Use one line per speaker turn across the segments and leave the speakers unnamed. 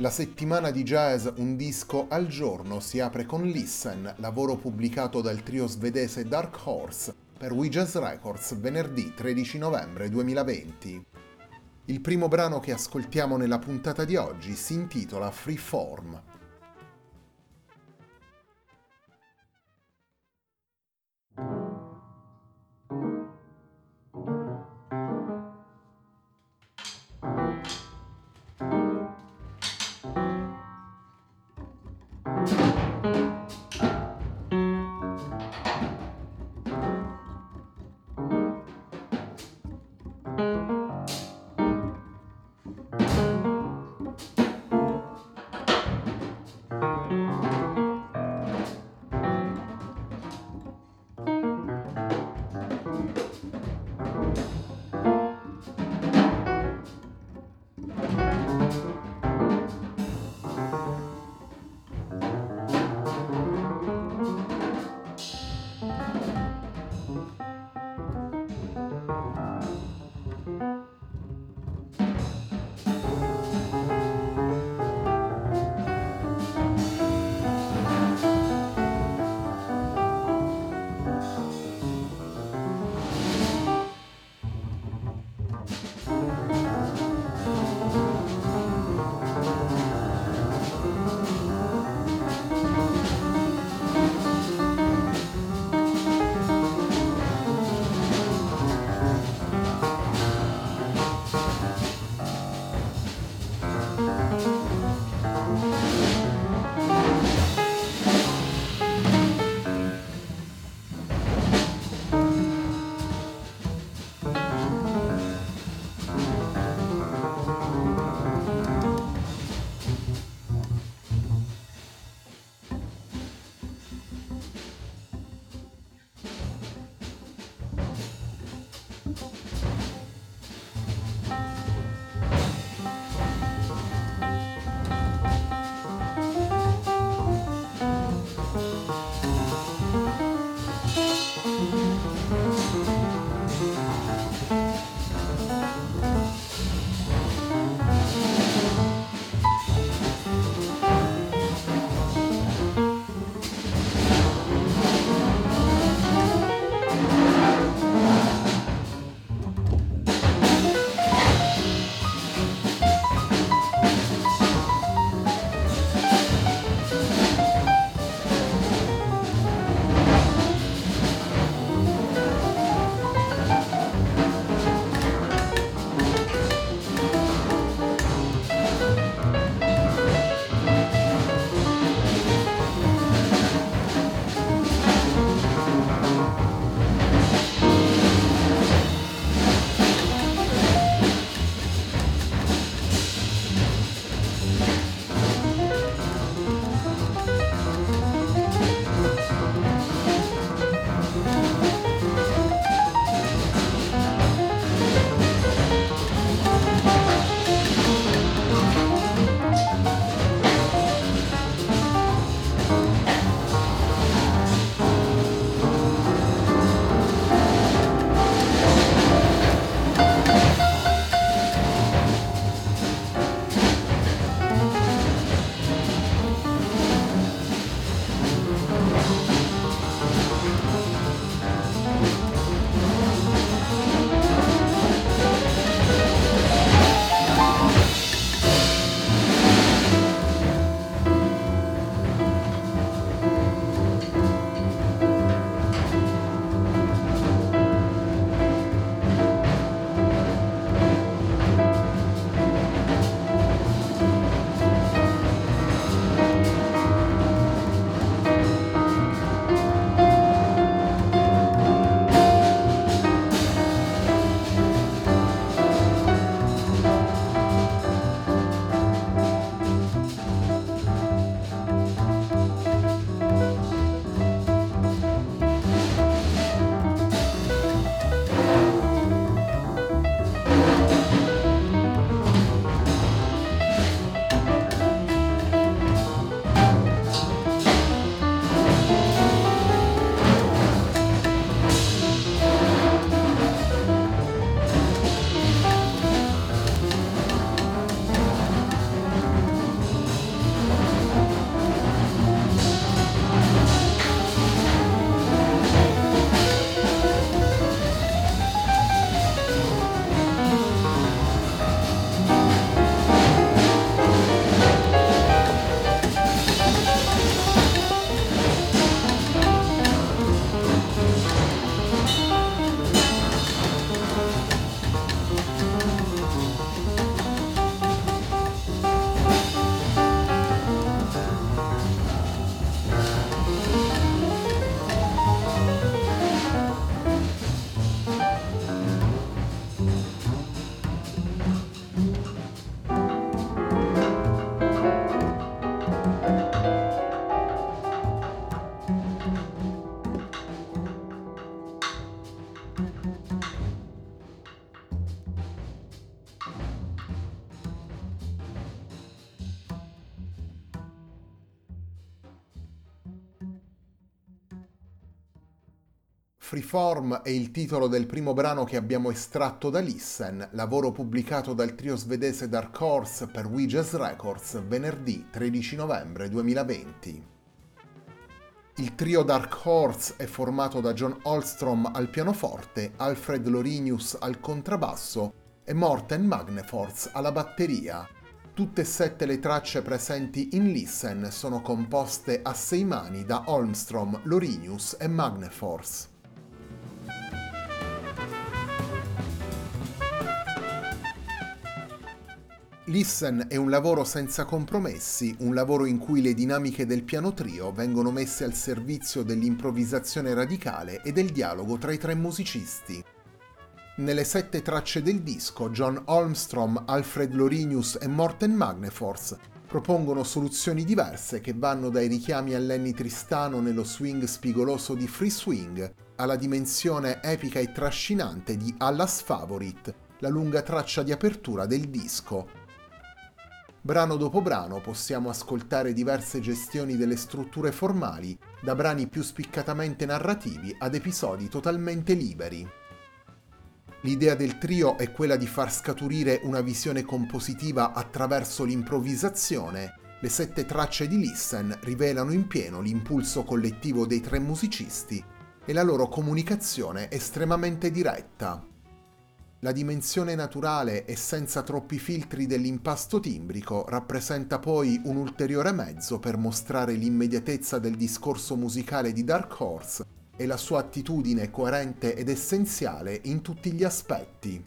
La settimana di jazz Un disco al giorno si apre con Listen, lavoro pubblicato dal trio svedese Dark Horse per We Jazz Records venerdì 13 novembre 2020. Il primo brano che ascoltiamo nella puntata di oggi si intitola Freeform. Freeform è il titolo del primo brano che abbiamo estratto da Listen, lavoro pubblicato dal trio svedese Dark Horse per We Records venerdì 13 novembre 2020. Il trio Dark Horse è formato da John Holstrom al pianoforte, Alfred Lorinius al contrabbasso e Morten Magnefors alla batteria. Tutte e sette le tracce presenti in Listen sono composte a sei mani da Holmstrom, Lorinius e Magnefors. Listen è un lavoro senza compromessi, un lavoro in cui le dinamiche del piano trio vengono messe al servizio dell'improvvisazione radicale e del dialogo tra i tre musicisti. Nelle sette tracce del disco, John Holmstrom, Alfred Lorinius e Morten Magnefors propongono soluzioni diverse che vanno dai richiami a Lenny Tristano nello swing spigoloso di Free Swing alla dimensione epica e trascinante di Allas Favorite, la lunga traccia di apertura del disco, Brano dopo brano possiamo ascoltare diverse gestioni delle strutture formali, da brani più spiccatamente narrativi ad episodi totalmente liberi. L'idea del trio è quella di far scaturire una visione compositiva attraverso l'improvvisazione. Le sette tracce di Listen rivelano in pieno l'impulso collettivo dei tre musicisti e la loro comunicazione estremamente diretta. La dimensione naturale e senza troppi filtri dell'impasto timbrico rappresenta poi un ulteriore mezzo per mostrare l'immediatezza del discorso musicale di Dark Horse e la sua attitudine coerente ed essenziale in tutti gli aspetti.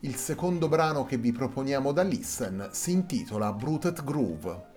Il secondo brano che vi proponiamo da Listen si intitola Bruted Groove.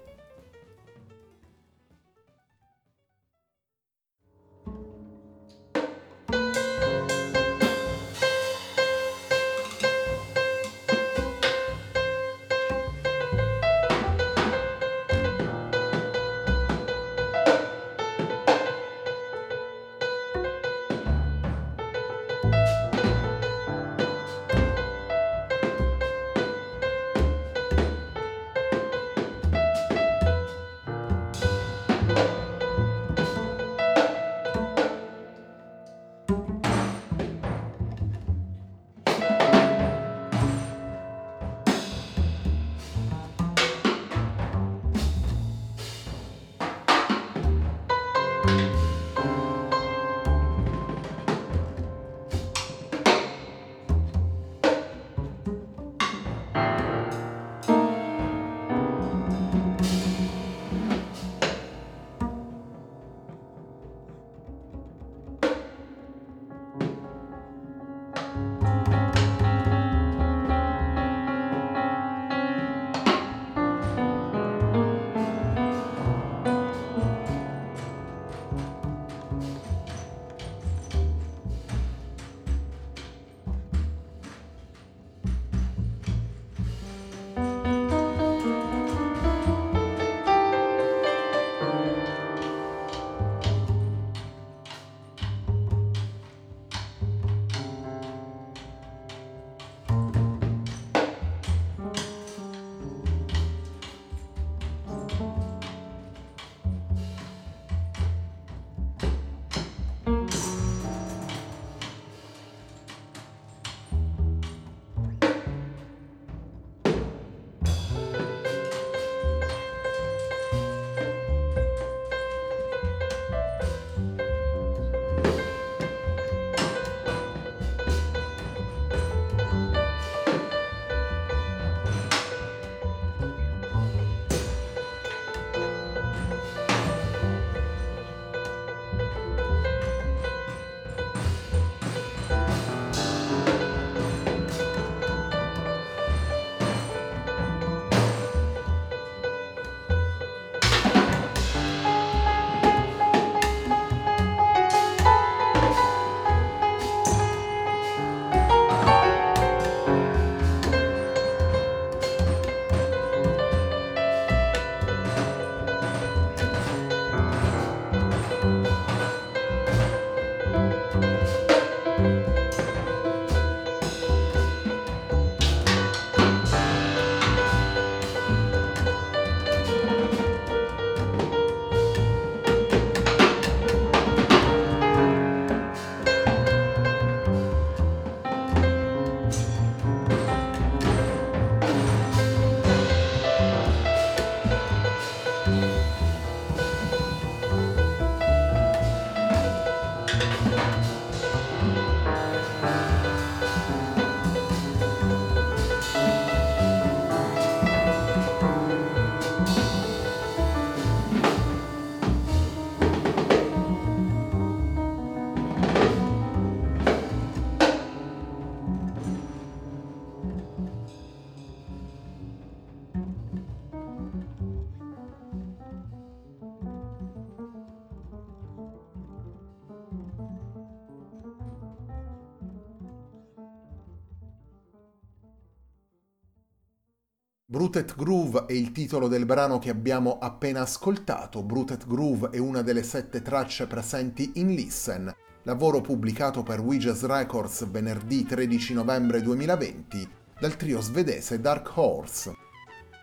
Brutet Groove è il titolo del brano che abbiamo appena ascoltato. Brutet Groove è una delle sette tracce presenti in Listen, lavoro pubblicato per Ouija's Records venerdì 13 novembre 2020 dal trio svedese Dark Horse.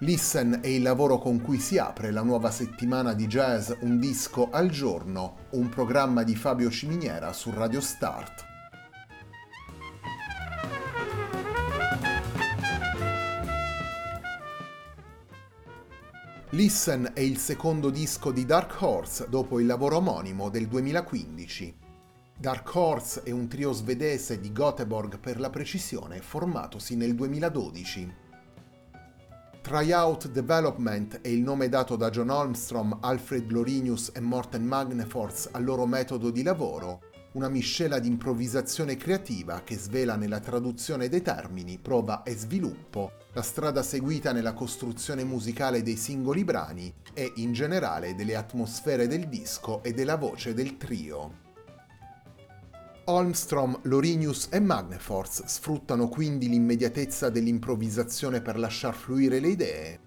Listen è il lavoro con cui si apre la nuova settimana di jazz Un disco al giorno, un programma di Fabio Ciminiera su Radio Start. Listen è il secondo disco di Dark Horse dopo il lavoro omonimo del 2015. Dark Horse è un trio svedese di Göteborg per la precisione formatosi nel 2012. Tryout Development è il nome dato da John Holmstrom, Alfred Lorinius e Morten Magnefors al loro metodo di lavoro, una miscela di improvvisazione creativa che svela nella traduzione dei termini, prova e sviluppo la strada seguita nella costruzione musicale dei singoli brani e in generale delle atmosfere del disco e della voce del trio. Holmstrom, Lorinius e Magneforce sfruttano quindi l'immediatezza dell'improvvisazione per lasciar fluire le idee.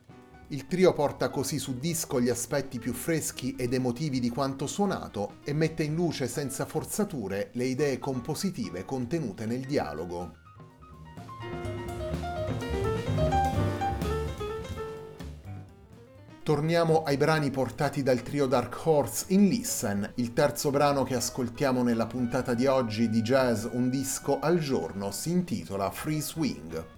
Il trio porta così su disco gli aspetti più freschi ed emotivi di quanto suonato e mette in luce senza forzature le idee compositive contenute nel dialogo. Torniamo ai brani portati dal trio Dark Horse in Listen, il terzo brano che ascoltiamo nella puntata di oggi di Jazz Un disco al giorno si intitola Free Swing.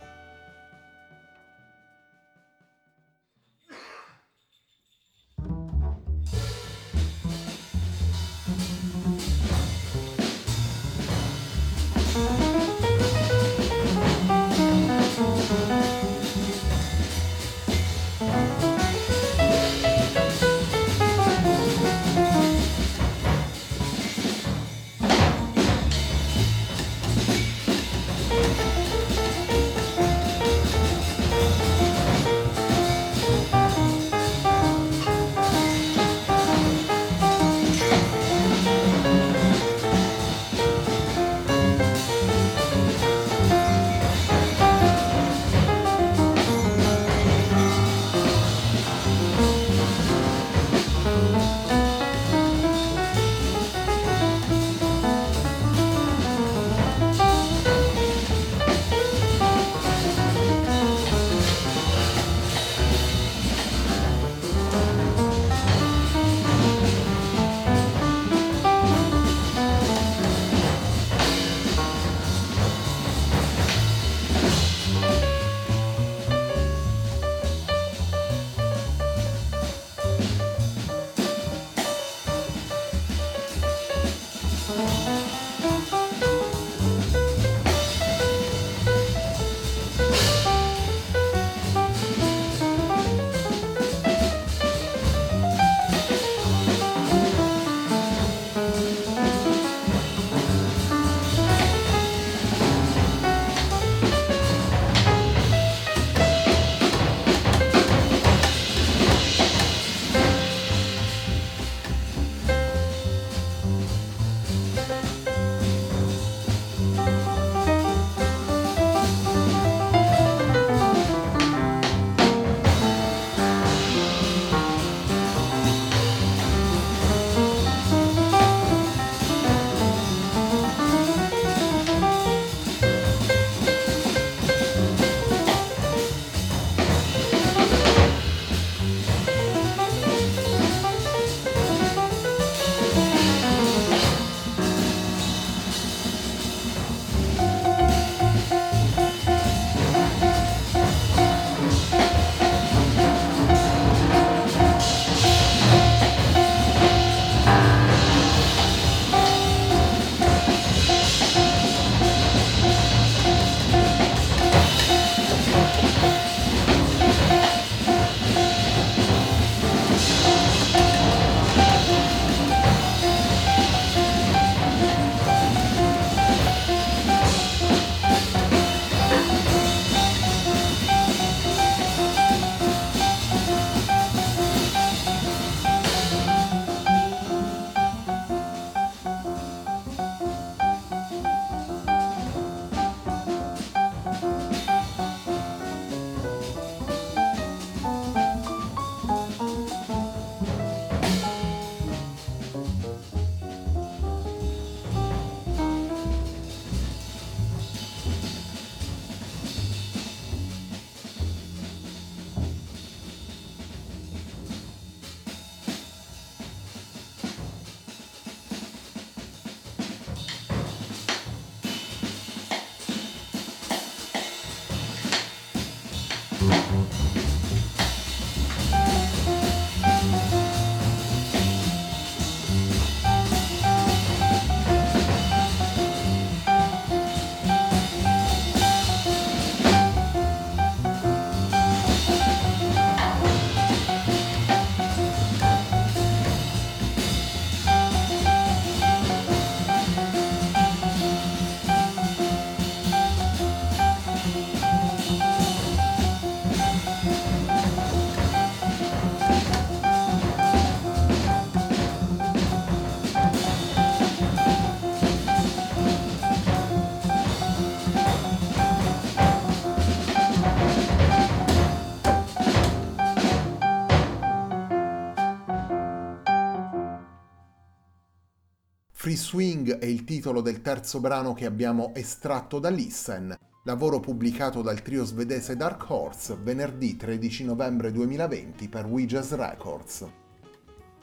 Free Swing è il titolo del terzo brano che abbiamo estratto da Listen, lavoro pubblicato dal trio svedese Dark Horse venerdì 13 novembre 2020 per We Jazz Records.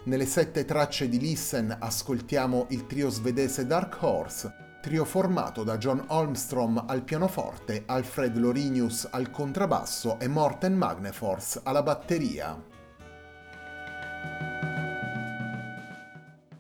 Nelle sette tracce di Listen ascoltiamo il trio svedese Dark Horse, trio formato da John Holmstrom al pianoforte, Alfred Lorinius al contrabbasso e Morten Magnefors alla batteria.